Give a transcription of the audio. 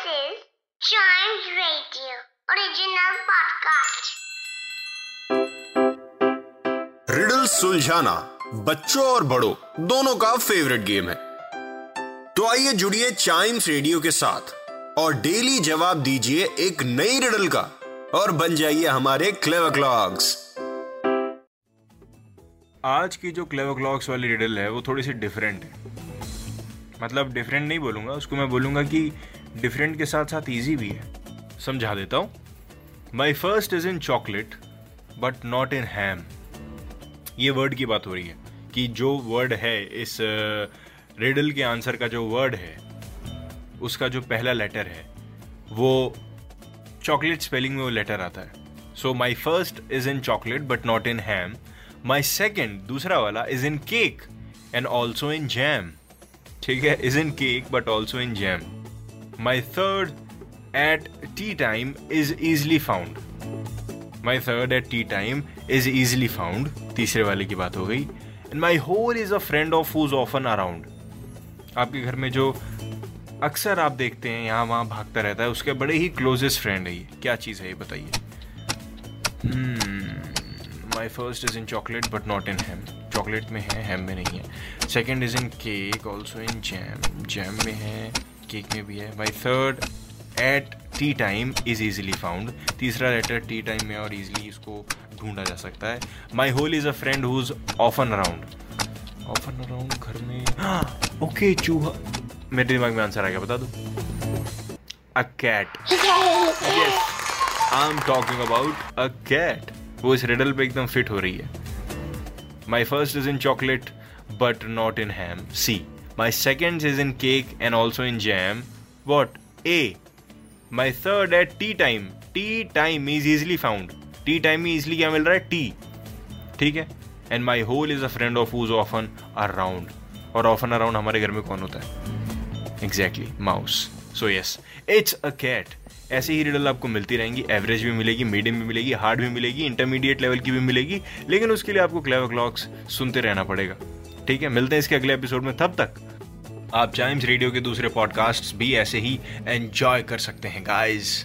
This is Chimes Radio original podcast. Riddle सुलझाना बच्चों और बड़ों दोनों का फेवरेट गेम है। तो आइए जुड़िए चाइम्स रेडियो के साथ और डेली जवाब दीजिए एक नई रिडल का और बन जाइए हमारे क्लेवर क्लॉक्स आज की जो क्लेवर क्लॉक्स वाली रिडल है वो थोड़ी सी डिफरेंट है। मतलब डिफरेंट नहीं बोलूँगा, उसको मैं बोलूँगा कि डिफरेंट के साथ साथ ईजी भी है। समझा देता हूँ। My first is in chocolate but not in ham ये वर्ड की बात हो रही है कि जो वर्ड है, इस रिडल के आंसर का जो वर्ड है, उसका जो पहला लेटर है, वो चॉकलेट स्पेलिंग में वो लेटर आता है। So my first is in chocolate but not in ham my second दूसरा वाला is in cake and also in jam ठीक है is in cake but also in jam my third at tea time is easily found my third at tea time is easily found तीसरे वाले की बात हो गई. And my whole is a friend of who's often around आपके घर में जो अक्सर आप देखते हैं, यहाँ वहाँ भागता रहता है, उसके बड़े ही क्लोजेस्ट फ्रेंड है ये। क्या चीज़ है ये, बताइए। My first is in chocolate but not in ham chocolate में है हैम में नहीं है। Second is in cake also in jam jam में है केक में भी है। My third at tea time is easily found तीसरा लेटर टी टाइम में और ईजिली इसको ढूंढा जा सकता है। My whole is a friend who's often around often around घर में ओके चूहा। मेरे दिमाग में आंसर आ गया बता दो। A cat I am talking about a cat वो इस रिडल पे एकदम फिट हो रही है। My first is in chocolate but not in ham C my second is in cake and also in jam what A my third at tea time tea time is easily found tea time में easily क्या मिल रहा है? T ठीक है? And my whole is a friend of who's often around और often around हमारे घर में कौन होता है? Exactly mouse so yes it's a cat ऐसी ही रिडल आपको मिलती रहेंगी एवरेज भी मिलेगी मीडियम भी मिलेगी हार्ड भी मिलेगी इंटरमीडिएट लेवल की भी मिलेगी, लेकिन उसके लिए आपको क्लेवर क्लॉक्स सुनते रहना पड़ेगा। ठीक है, मिलते हैं इसके अगले एपिसोड में, तब तक आप चाइम्स रेडियो के दूसरे पॉडकास्ट भी ऐसे ही एंजॉय कर सकते हैं गाइज़